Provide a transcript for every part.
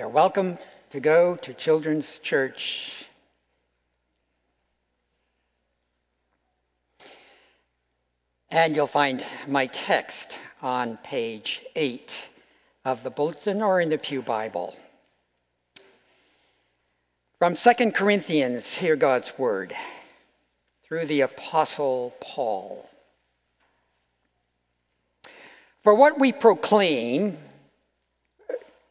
They're welcome to go to Children's Church. And you'll find my text on page 8 of the bulletin or in the Pew Bible. From 2 Corinthians, hear God's word through the Apostle Paul. For what we proclaim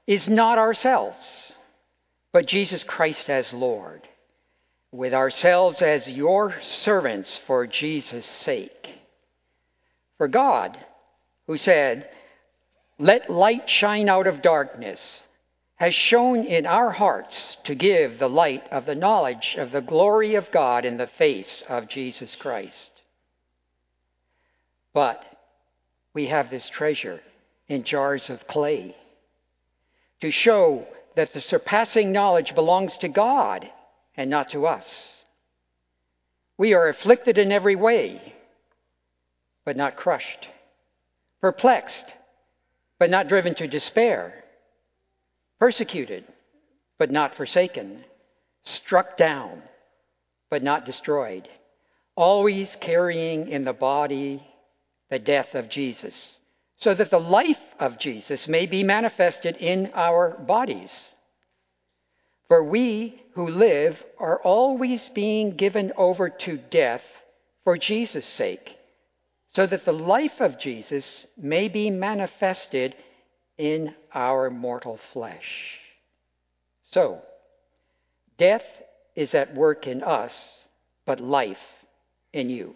is not ourselves, but Jesus Christ as Lord, with ourselves as your servants for Jesus' sake. For God, who said, Let light shine out of darkness, has shone in our hearts to give the light of the knowledge of the glory of God in the face of Jesus Christ. But we have this treasure in jars of clay to show that the surpassing knowledge belongs to God and not to us. We are afflicted in every way, but not crushed, perplexed, but not driven to despair, persecuted, but not forsaken, struck down, but not destroyed, always carrying in the body the death of Jesus so that the life of Jesus may be manifested in our bodies. For we who live are always being given over to death for Jesus' sake, so that the life of Jesus may be manifested in our mortal flesh. So, death is at work in us, but life in you.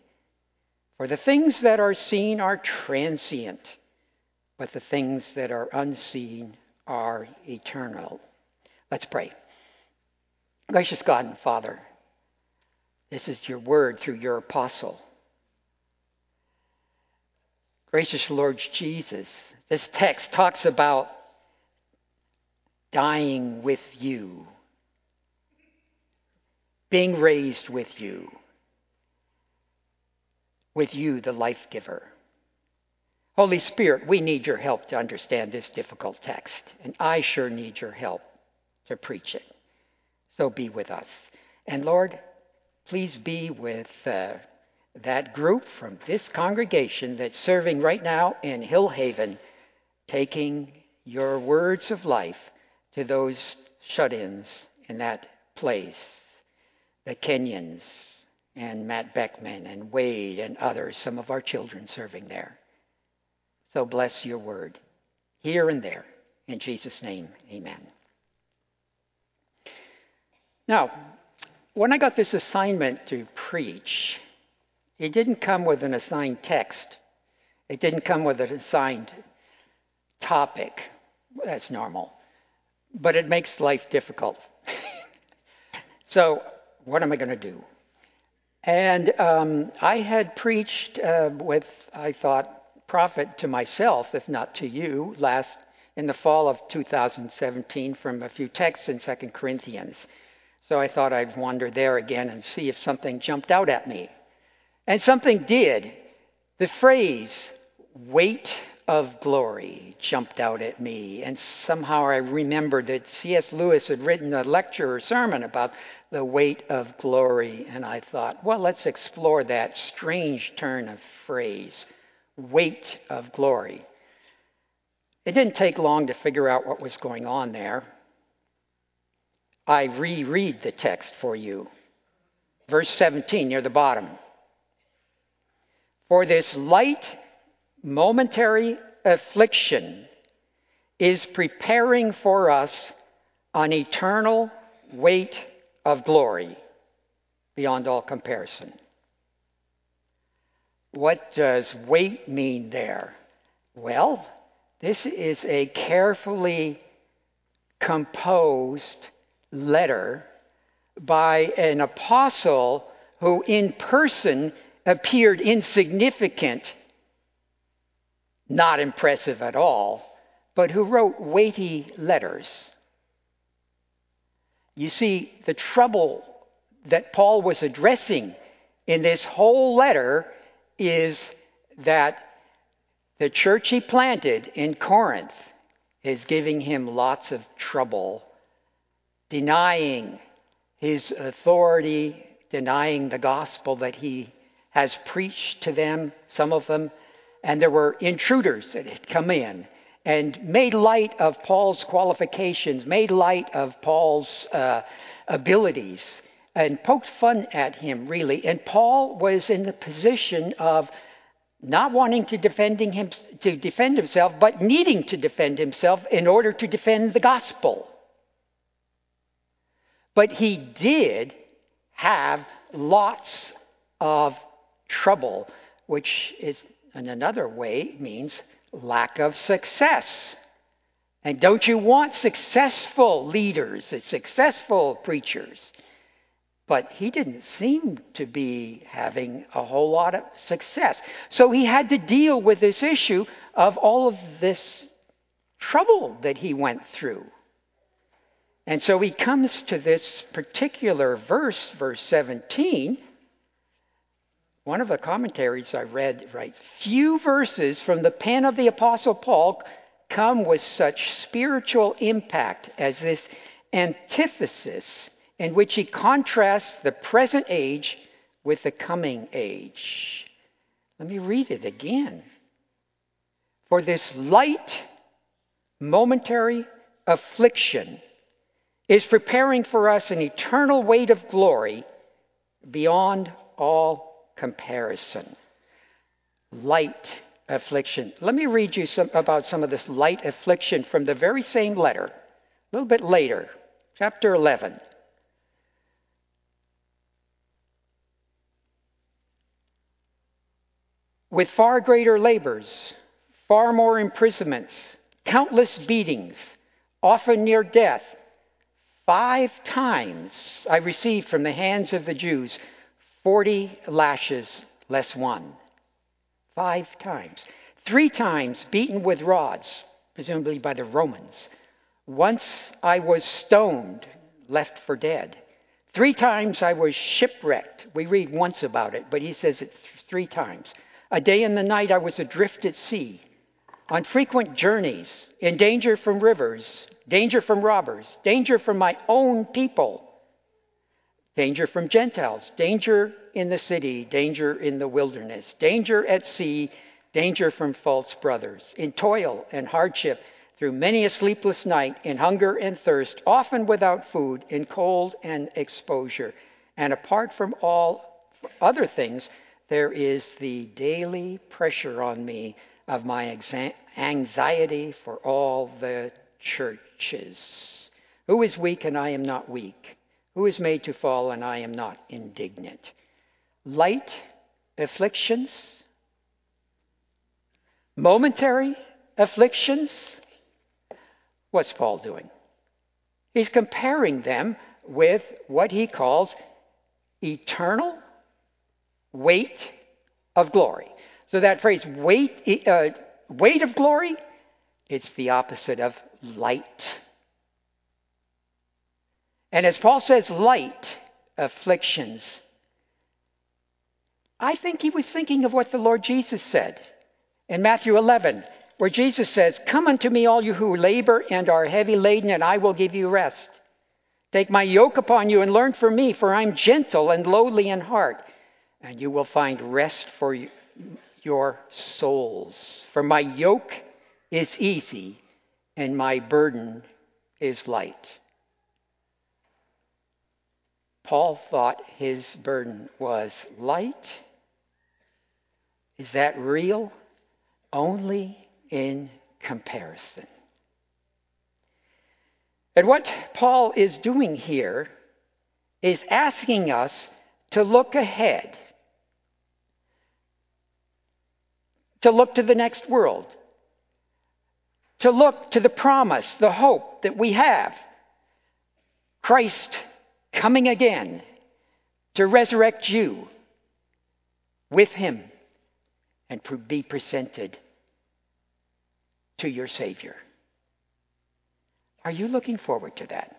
For the things that are seen are transient, but the things that are unseen are eternal. Let's pray. Gracious God and Father, this is your word through your apostle. Gracious Lord Jesus, this text talks about dying with you, being raised with you with you, the life giver. Holy Spirit, we need your help to understand this difficult text, and I sure need your help to preach it. So be with us. And Lord, please be with uh, that group from this congregation that's serving right now in Hill Haven, taking your words of life to those shut ins in that place, the Kenyans, and Matt Beckman and Wade and others, some of our children serving there. So bless your word here and there. In Jesus' name, amen. Now, when I got this assignment to preach, it didn't come with an assigned text. It didn't come with an assigned topic. That's normal. But it makes life difficult. so, what am I going to do? And um, I had preached uh, with, I thought, profit to myself, if not to you, last in the fall of 2017 from a few texts in 2 Corinthians. So I thought I'd wander there again and see if something jumped out at me. And something did. The phrase, weight of glory, jumped out at me. And somehow I remembered that C.S. Lewis had written a lecture or sermon about the weight of glory. And I thought, well, let's explore that strange turn of phrase weight of glory. It didn't take long to figure out what was going on there. I reread the text for you. Verse 17 near the bottom. For this light, momentary affliction is preparing for us an eternal weight of glory beyond all comparison. What does weight mean there? Well, this is a carefully composed letter by an apostle who, in person, appeared insignificant, not impressive at all, but who wrote weighty letters. You see, the trouble that Paul was addressing in this whole letter is that the church he planted in Corinth is giving him lots of trouble, denying his authority, denying the gospel that he has preached to them, some of them. And there were intruders that had come in and made light of Paul's qualifications, made light of Paul's uh, abilities, and poked fun at him, really. And Paul was in the position of not wanting to, defending him, to defend himself, but needing to defend himself in order to defend the gospel. But he did have lots of trouble, which is in another way means lack of success. And don't you want successful leaders, successful preachers? But he didn't seem to be having a whole lot of success. So he had to deal with this issue of all of this trouble that he went through. And so he comes to this particular verse, verse 17. One of the commentaries I read writes Few verses from the pen of the Apostle Paul come with such spiritual impact as this antithesis in which he contrasts the present age with the coming age. Let me read it again. For this light, momentary affliction is preparing for us an eternal weight of glory beyond all comparison. Light affliction. Let me read you some, about some of this light affliction from the very same letter, a little bit later, chapter 11. with far greater labors, far more imprisonments, countless beatings, often near death. Five times I received from the hands of the Jews 40 lashes less one. Five times. Three times beaten with rods, presumably by the Romans. Once I was stoned, left for dead. Three times I was shipwrecked. We read once about it, but he says it three times. A day and the night I was adrift at sea, on frequent journeys, in danger from rivers, danger from robbers, danger from my own people, danger from Gentiles, danger in the city, danger in the wilderness, danger at sea, danger from false brothers, in toil and hardship, through many a sleepless night, in hunger and thirst, often without food, in cold and exposure. And apart from all other things, there is the daily pressure on me of my anxiety for all the churches. Who is weak and I am not weak? Who is made to fall and I am not indignant? Light afflictions, momentary afflictions. What's Paul doing? He's comparing them with what he calls eternal weight of glory. So that phrase, weight, uh, weight of glory, it's the opposite of light. And as Paul says, light afflictions, I think he was thinking of what the Lord Jesus said in Matthew 11, where Jesus says, Come unto me, all you who labor and are heavy laden, and I will give you rest. Take my yoke upon you and learn from me, for I'm gentle and lowly in heart and you will find rest for your souls. For my yoke is easy and my burden is light. Paul thought his burden was light. Is that real? Only in comparison. And what Paul is doing here is asking us to look ahead, to look to the next world, to look to the promise, the hope that we have. Christ coming again to resurrect you with him and be presented to your Savior. Are you looking forward to that?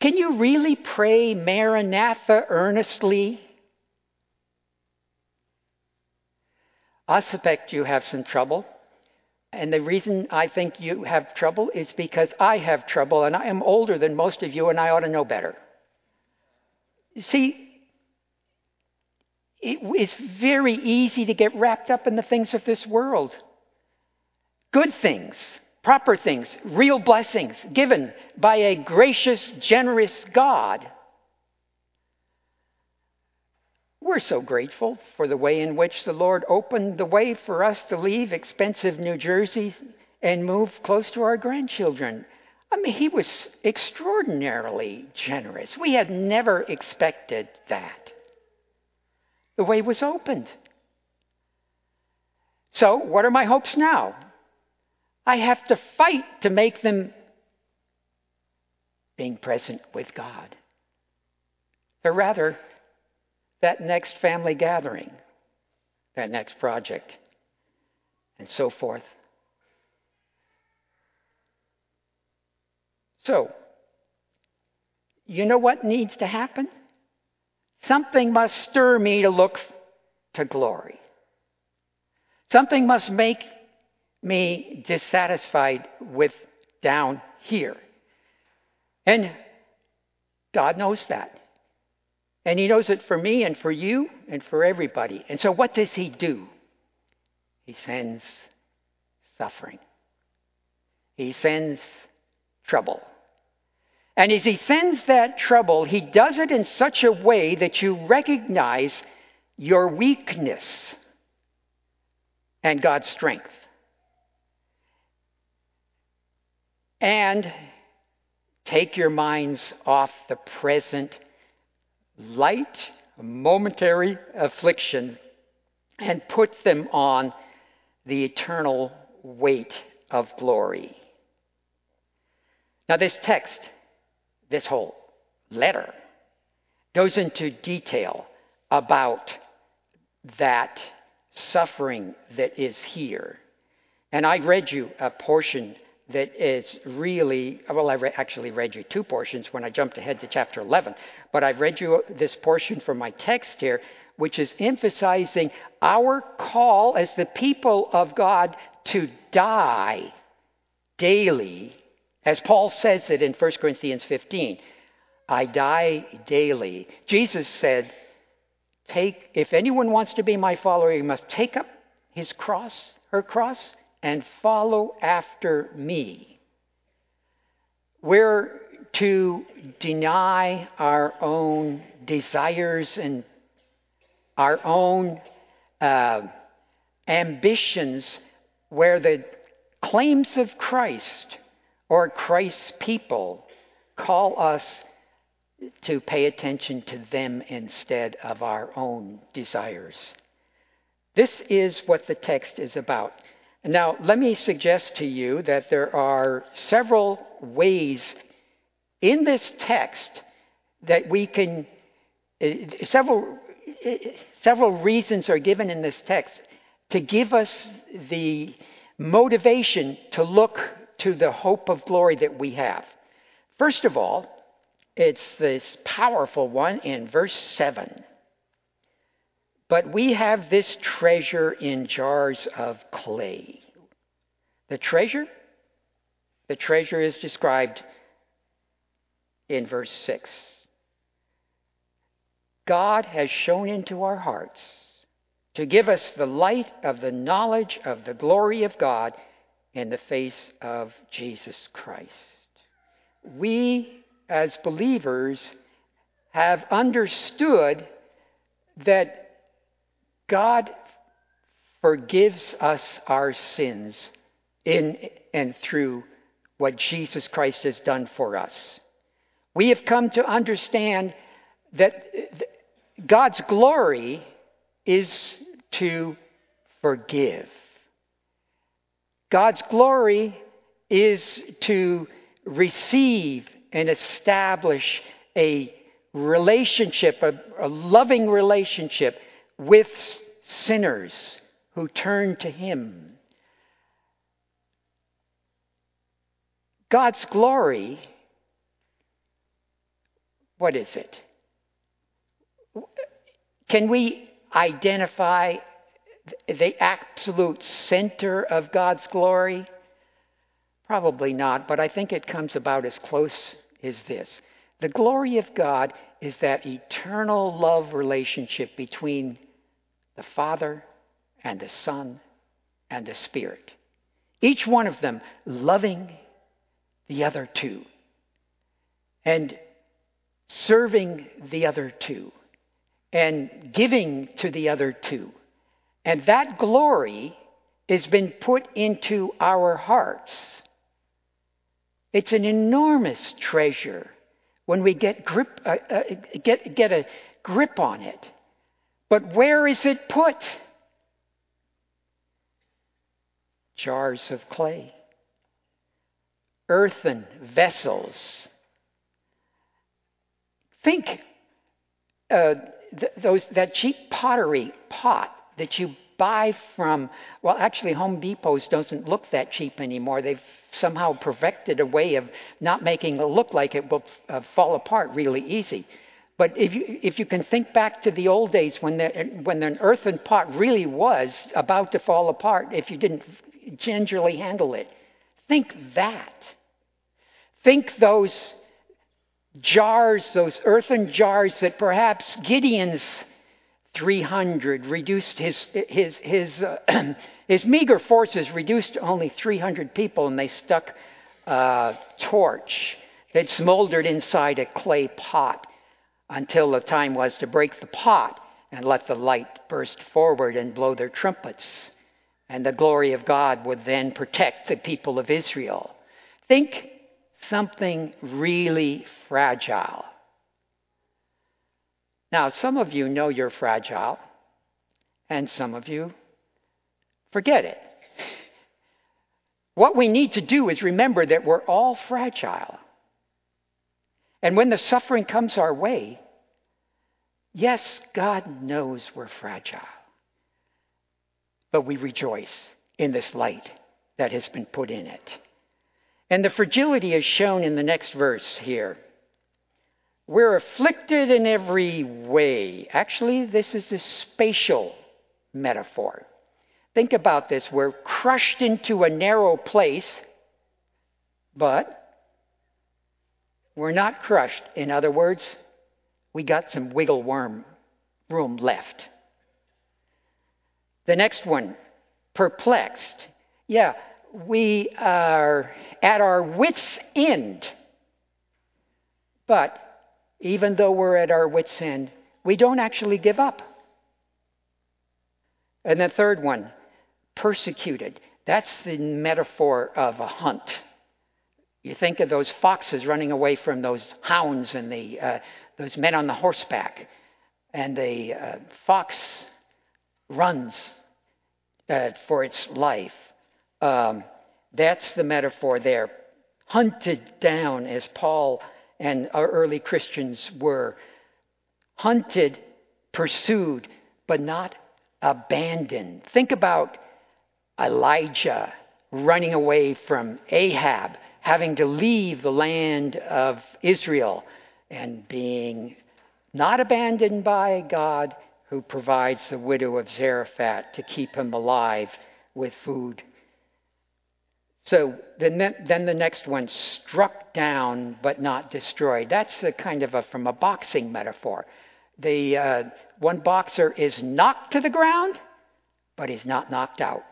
Can you really pray Maranatha earnestly? I suspect you have some trouble. And the reason I think you have trouble is because I have trouble, and I am older than most of you, and I ought to know better. See, it's very easy to get wrapped up in the things of this world. Good things, proper things, real blessings given by a gracious, generous God. We're so grateful for the way in which the Lord opened the way for us to leave expensive New Jersey and move close to our grandchildren. I mean, He was extraordinarily generous. We had never expected that. The way was opened. So, what are my hopes now? I have to fight to make them being present with God. Or rather, that next family gathering, that next project, and so forth. So, you know what needs to happen? Something must stir me to look to glory. Something must make me dissatisfied with down here. And God knows that. And He knows it for me and for you and for everybody. And so, what does He do? He sends suffering, He sends trouble. And as he sends that trouble, he does it in such a way that you recognize your weakness and God's strength. And take your minds off the present light, momentary affliction and put them on the eternal weight of glory. Now, this text this whole letter goes into detail about that suffering that is here. And I read you a portion that is really, well, I re- actually read you two portions when I jumped ahead to chapter 11, but I've read you this portion from my text here, which is emphasizing our call as the people of God to die daily as Paul says it in 1 Corinthians 15, I die daily. Jesus said, Take, if anyone wants to be my follower, he must take up his cross, her cross, and follow after me. We're to deny our own desires and our own uh, ambitions where the claims of Christ or Christ's people call us to pay attention to them instead of our own desires. This is what the text is about. Now, let me suggest to you that there are several ways in this text that we can, uh, several, uh, several reasons are given in this text to give us the motivation to look to the hope of glory that we have. First of all, it's this powerful one in verse 7. But we have this treasure in jars of clay. The treasure? The treasure is described in verse 6. God has shone into our hearts to give us the light of the knowledge of the glory of God in the face of Jesus Christ. We, as believers, have understood that God forgives us our sins in and through what Jesus Christ has done for us. We have come to understand that God's glory is to forgive. God's glory is to receive and establish a relationship, a, a, loving relationship with sinners who turn to Him. God's glory, what is it? Can we identify the absolute center of God's glory? Probably not, but I think it comes about as close as this. The glory of God is that eternal love relationship between the Father and the Son and the Spirit. Each one of them loving the other two and serving the other two and giving to the other two. And that glory has been put into our hearts. It's an enormous treasure when we get grip, uh, uh, get, get a grip on it. But where is it put? Jars of clay, earthen vessels. Think uh, th- those, that cheap pottery pot that you buy from, well, actually, Home Depot's doesn't look that cheap anymore. They've somehow perfected a way of not making it look like it will uh, fall apart really easy. But if you, if you can think back to the old days when, the, when an earthen pot really was about to fall apart if you didn't gingerly handle it, think that. Think those jars, those earthen jars that perhaps Gideon's 300 reduced his, his, his, uh, his meager forces reduced to only 300 people, and they stuck a torch that smoldered inside a clay pot until the time was to break the pot and let the light burst forward and blow their trumpets. And the glory of God would then protect the people of Israel. Think something really fragile. Now, some of you know you're fragile, and some of you forget it. What we need to do is remember that we're all fragile. And when the suffering comes our way, yes, God knows we're fragile. But we rejoice in this light that has been put in it. And the fragility is shown in the next verse here. We're afflicted in every way. Actually, this is a spatial metaphor. Think about this. We're crushed into a narrow place, but we're not crushed. In other words, we got some wiggle worm room left. The next one, perplexed. Yeah, we are at our wits' end. But even though we're at our wits' end, we don't actually give up. And the third one, persecuted. That's the metaphor of a hunt. You think of those foxes running away from those hounds and the, uh, those men on the horseback. And the uh, fox runs uh, for its life. Um, that's the metaphor there. Hunted down, as Paul and our early Christians were. Hunted, pursued, but not abandoned. Think about Elijah running away from Ahab, having to leave the land of Israel, and being not abandoned by God, who provides the widow of Zarephath to keep him alive with food so then, then the next one, struck down but not destroyed. That's the kind of a, from a boxing metaphor. The uh, one boxer is knocked to the ground, but he's not knocked out.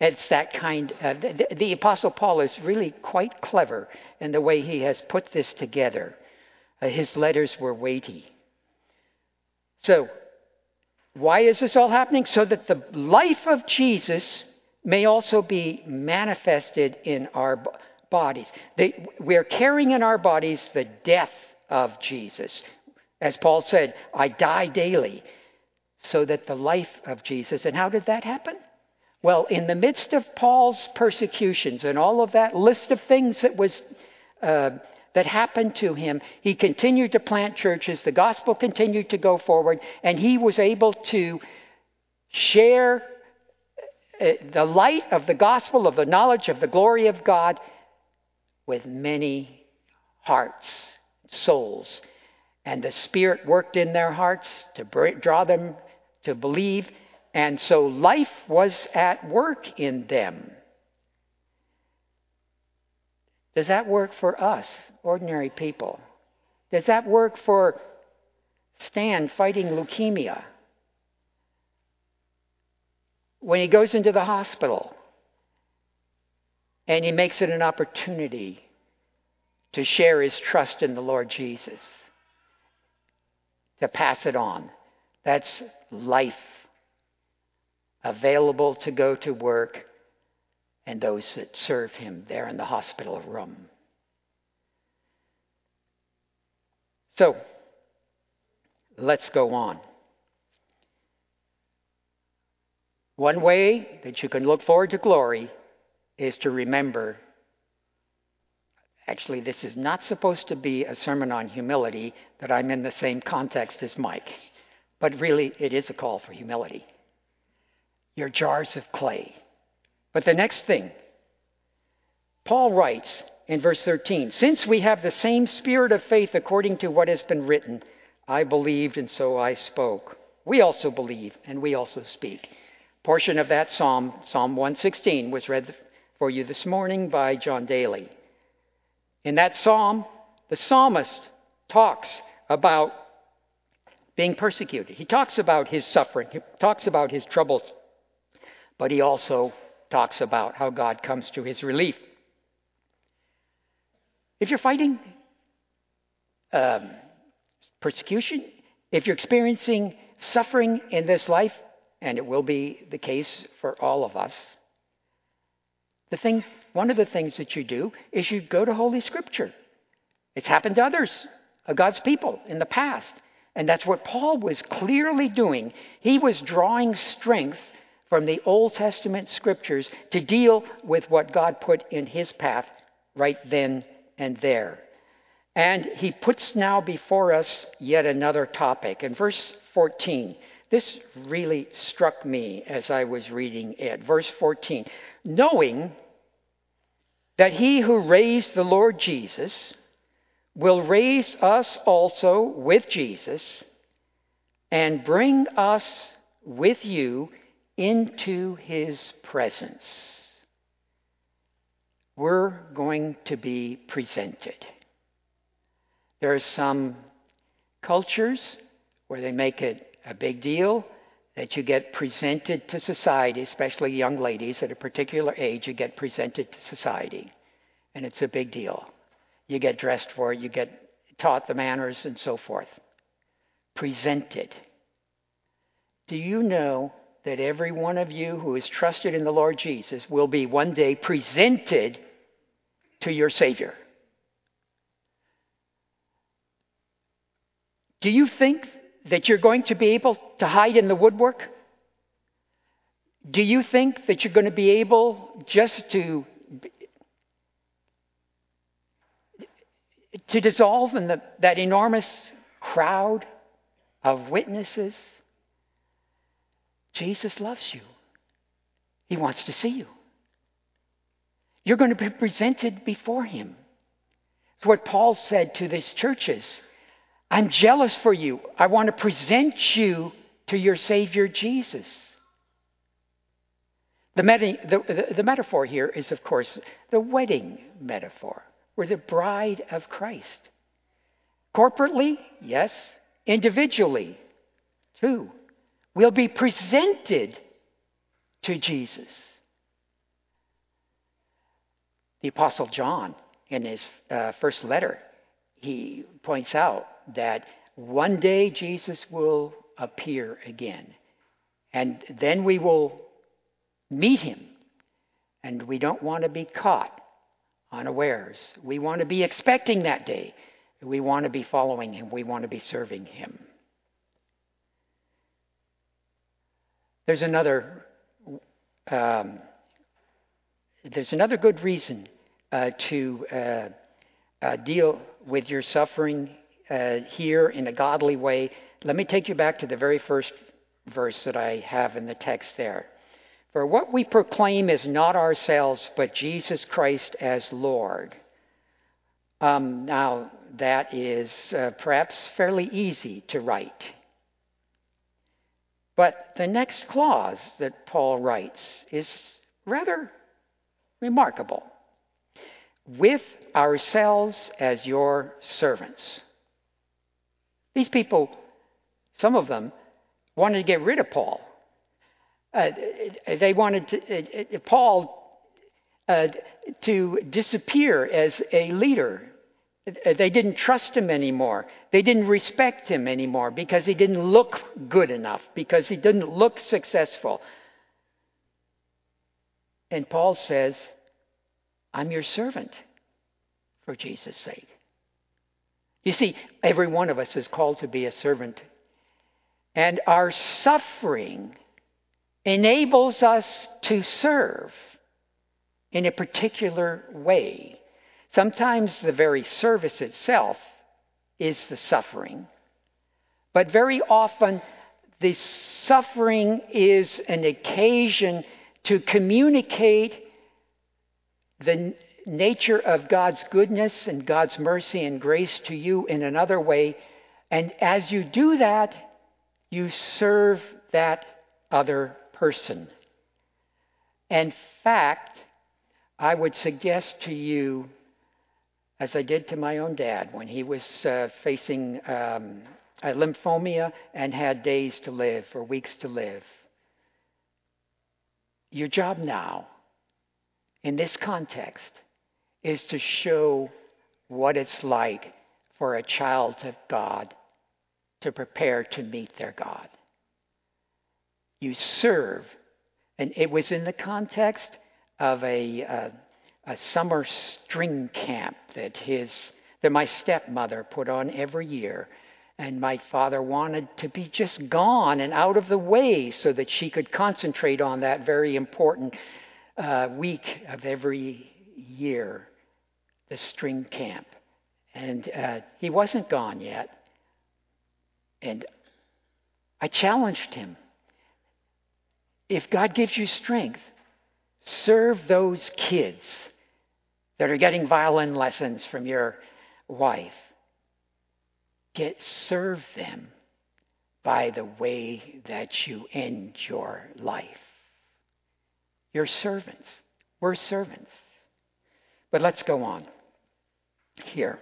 It's that kind. Uh, the, the Apostle Paul is really quite clever in the way he has put this together. Uh, his letters were weighty. So, why is this all happening? So that the life of Jesus may also be manifested in our bodies. They, we are carrying in our bodies the death of Jesus. As Paul said, I die daily, so that the life of Jesus. And how did that happen? Well, in the midst of Paul's persecutions and all of that list of things that was uh, that happened to him, he continued to plant churches. The gospel continued to go forward, and he was able to share Uh, the light of the gospel of the knowledge of the glory of God with many hearts, souls. And the Spirit worked in their hearts to draw them to believe. And so life was at work in them. Does that work for us, ordinary people? Does that work for Stan fighting leukemia? When he goes into the hospital, and he makes it an opportunity to share his trust in the Lord Jesus, to pass it on. That's life available to go to work and those that serve him there in the hospital room. So, let's go on. One way that you can look forward to glory is to remember actually, this is not supposed to be a sermon on humility, that I'm in the same context as Mike, but really, it is a call for humility. You're jars of clay. But the next thing, Paul writes in verse 13 Since we have the same spirit of faith according to what has been written, I believed and so I spoke. We also believe and we also speak. Portion of that psalm, Psalm 116, was read for you this morning by John Daly. In that psalm, the psalmist talks about being persecuted. He talks about his suffering, he talks about his troubles, but he also talks about how God comes to his relief. If you're fighting um, persecution, if you're experiencing suffering in this life, and it will be the case for all of us, the thing, one of the things that you do is you go to Holy Scripture. It's happened to others, of God's people in the past. And that's what Paul was clearly doing. He was drawing strength from the Old Testament scriptures to deal with what God put in his path right then and there. And he puts now before us yet another topic. In verse 14, this really struck me as I was reading it. Verse 14 knowing that he who raised the Lord Jesus will raise us also with Jesus and bring us with you into his presence. We're going to be presented. There are some cultures where they make it a big deal that you get presented to society, especially young ladies at a particular age, you get presented to society. And it's a big deal. You get dressed for it, you get taught the manners and so forth. Presented. Do you know that every one of you who is trusted in the Lord Jesus will be one day presented to your Savior? Do you think that you're going to be able to hide in the woodwork? Do you think that you're going to be able just to to dissolve in the, that enormous crowd of witnesses? Jesus loves you. He wants to see you. You're going to be presented before him. It's what Paul said to these churches. I'm jealous for you. I want to present you to your Savior Jesus. The, the, the, metaphor here is, of course, the wedding metaphor. We're the bride of Christ. Corporately, yes. Individually, too. We'll be presented to Jesus. The Apostle John, in his uh, first letter, he points out that one day Jesus will appear again. And then we will meet him. And we don't want to be caught unawares. We want to be expecting that day. We want to be following him. We want to be serving him. There's another. Um, there's another good reason uh, to uh, uh, deal with your suffering uh, here in a godly way. Let me take you back to the very first verse that I have in the text there. For what we proclaim is not ourselves, but Jesus Christ as Lord. Um, now, that is uh, perhaps fairly easy to write. But the next clause that Paul writes is rather remarkable. With ourselves as your servants. These people, some of them, wanted to get rid of Paul. Uh, they wanted to, uh, Paul uh, to disappear as a leader. They didn't trust him anymore. They didn't respect him anymore because he didn't look good enough, because he didn't look successful. And Paul says, I'm your servant for Jesus' sake. You see, every one of us is called to be a servant. And our suffering enables us to serve in a particular way. Sometimes the very service itself is the suffering, but very often the suffering is an occasion to communicate the nature of God's goodness and God's mercy and grace to you in another way. And as you do that, you serve that other person. In fact, I would suggest to you, as I did to my own dad when he was uh, facing um, lymphoma and had days to live or weeks to live, your job now, in this context, is to show what it's like for a child of God to prepare to meet their God. You serve. And it was in the context of a, uh, a summer string camp that, his, that my stepmother put on every year. And my father wanted to be just gone and out of the way so that she could concentrate on that very important uh, week of every year, the string camp. And uh, he wasn't gone yet. And I challenged him. If God gives you strength, serve those kids that are getting violin lessons from your wife. Get serve them by the way that you end your life. You're servants. We're servants. But let's go on here.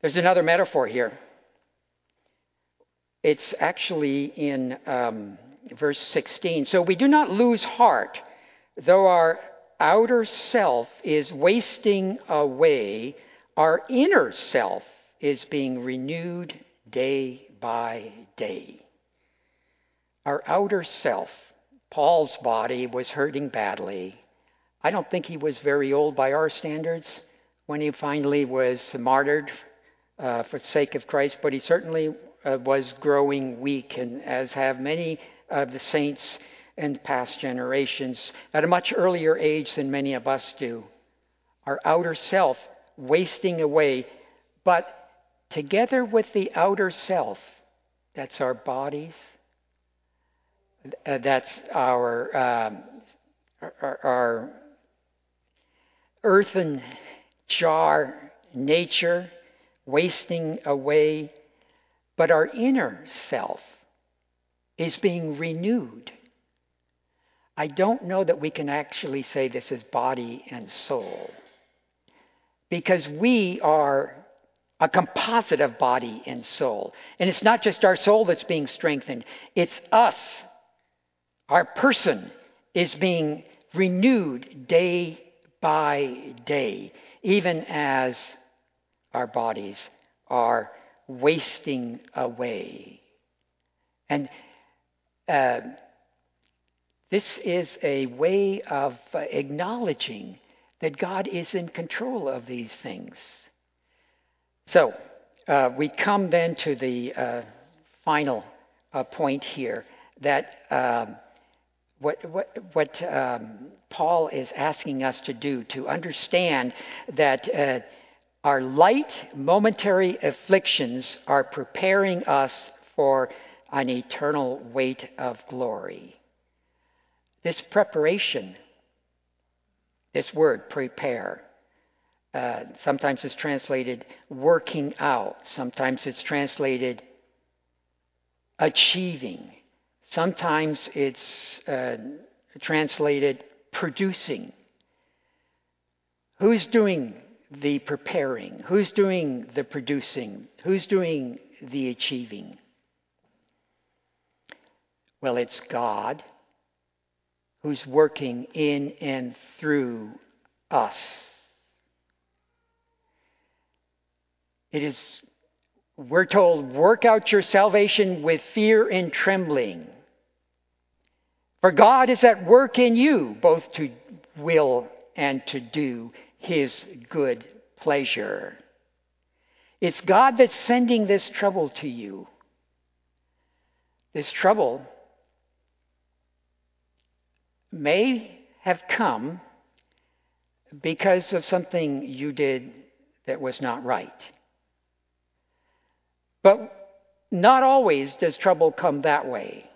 There's another metaphor here. It's actually in um, verse 16. So we do not lose heart, though our outer self is wasting away, our inner self is being renewed day by day. Our outer self, Paul's body was hurting badly. I don't think he was very old by our standards when he finally was martyred uh, for the sake of Christ, but he certainly uh, was growing weak, and as have many of the saints in past generations, at a much earlier age than many of us do. Our outer self wasting away, but together with the outer self, that's our bodies, uh, that's our, um, our, our earthen jar nature wasting away, but our inner self is being renewed. I don't know that we can actually say this is body and soul because we are a composite of body and soul. And it's not just our soul that's being strengthened, it's us. Our person is being renewed day by day, even as our bodies are wasting away. And uh, this is a way of acknowledging that God is in control of these things. So, uh, we come then to the uh, final uh, point here that um, what, what, what um, Paul is asking us to do to understand that uh, our light, momentary afflictions are preparing us for an eternal weight of glory. This preparation, this word, prepare, uh, sometimes it's translated working out, sometimes it's translated achieving, sometimes it's uh, translated producing. Who's doing the preparing? Who's doing the producing? Who's doing the achieving? Well, it's God who's working in and through us. It is, we're told, work out your salvation with fear and trembling. For God is at work in you, both to will and to do his good pleasure. It's God that's sending this trouble to you. This trouble may have come because of something you did that was not right. But not always does trouble come that way.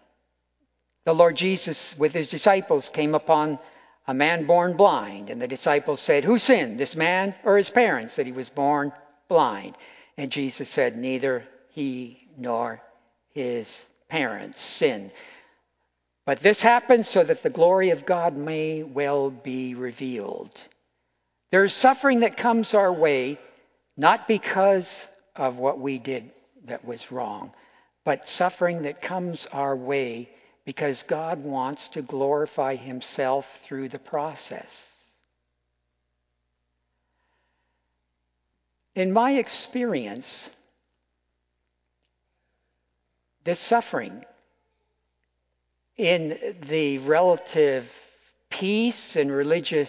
The Lord Jesus, with his disciples, came upon a man born blind, and the disciples said, Who sinned, this man or his parents, that he was born blind? And Jesus said, Neither he nor his parents sinned. But this happened so that the glory of God may well be revealed. There is suffering that comes our way not because of what we did that was wrong, but suffering that comes our way because God wants to glorify Himself through the process. In my experience, the suffering in the relative peace and religious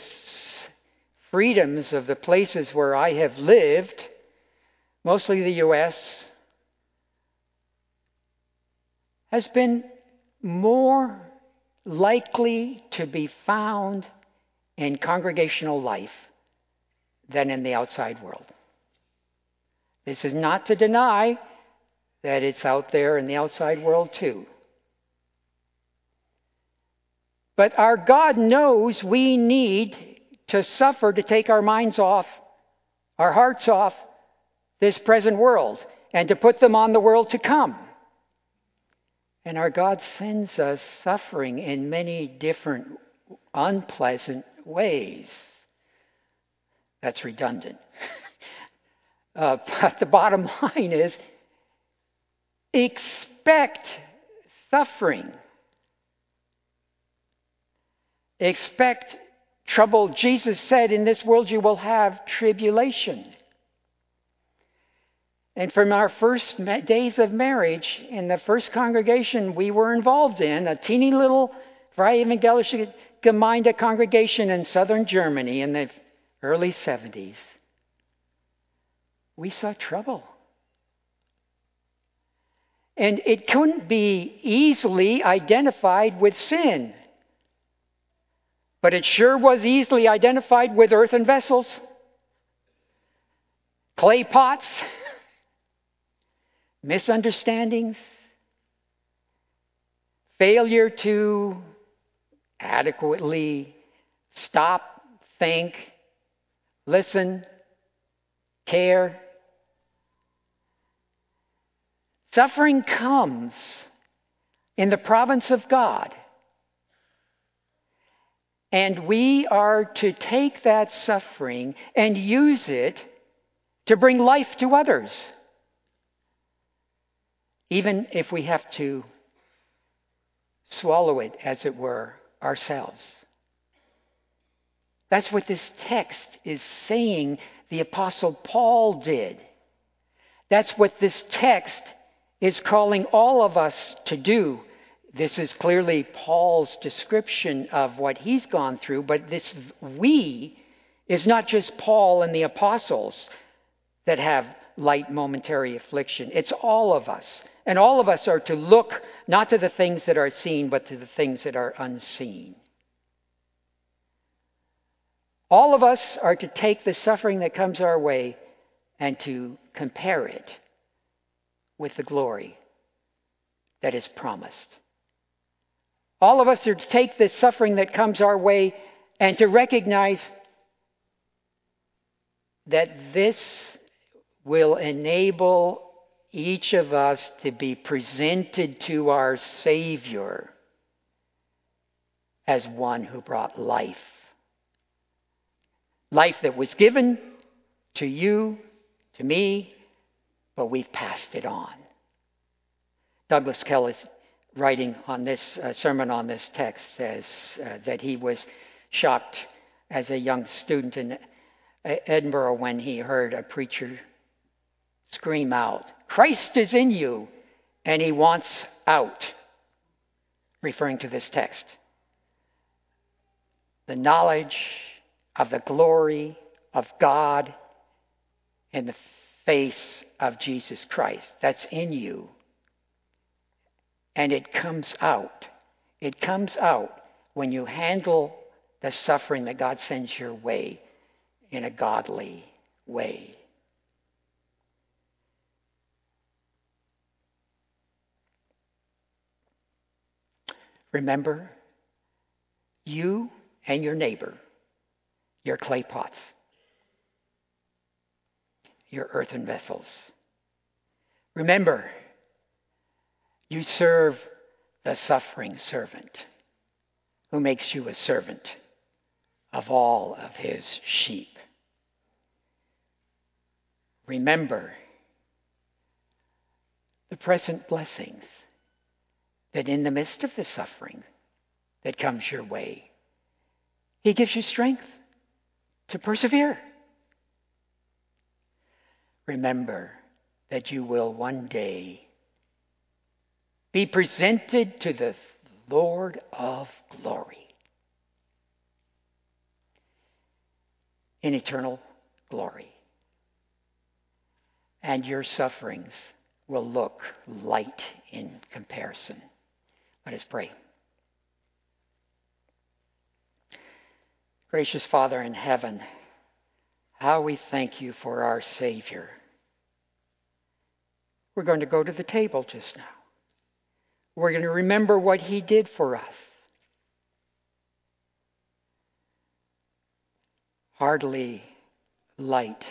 freedoms of the places where I have lived, mostly the U.S., has been more likely to be found in congregational life than in the outside world. This is not to deny that it's out there in the outside world too. But our God knows we need to suffer to take our minds off, our hearts off this present world, and to put them on the world to come. And our God sends us suffering in many different unpleasant ways. That's redundant. uh, but the bottom line is expect suffering. Expect trouble. Jesus said, In this world you will have tribulation. And from our first days of marriage in the first congregation we were involved in, a teeny little Freie Evangelische Gemeinde congregation in southern Germany in the early 70s, we saw trouble. And it couldn't be easily identified with sin. But it sure was easily identified with earthen vessels, clay pots, misunderstandings, failure to adequately stop, think, listen, care. Suffering comes in the province of God and we are to take that suffering and use it to bring life to others, even if we have to swallow it, as it were, ourselves. That's what this text is saying the Apostle Paul did. That's what this text is calling all of us to do. This is clearly Paul's description of what he's gone through, but this we is not just Paul and the apostles that have light momentary affliction. It's all of us. And all of us are to look not to the things that are seen, but to the things that are unseen. All of us are to take the suffering that comes our way and to compare it with the glory that is promised. All of us are to take the suffering that comes our way and to recognize that this will enable each of us to be presented to our Savior as one who brought life. Life that was given to you, to me, but we've passed it on. Douglas Kelly's writing on this uh, sermon on this text says uh, that he was shocked as a young student in Edinburgh when he heard a preacher scream out, Christ is in you, and he wants out, referring to this text. The knowledge of the glory of God in the face of Jesus Christ. That's in you. And it comes out. It comes out when you handle the suffering that God sends your way in a godly way. Remember, you and your neighbor, your clay pots, your earthen vessels. Remember, you serve the suffering servant who makes you a servant of all of his sheep. Remember the present blessings that in the midst of the suffering that comes your way, He gives you strength to persevere. Remember that you will one day be presented to the Lord of glory in eternal glory. And your sufferings will look light in comparison. Let us pray. Gracious Father in heaven, how we thank you for our Savior. We're going to go to the table just now. We're going to remember what he did for us. Hardly light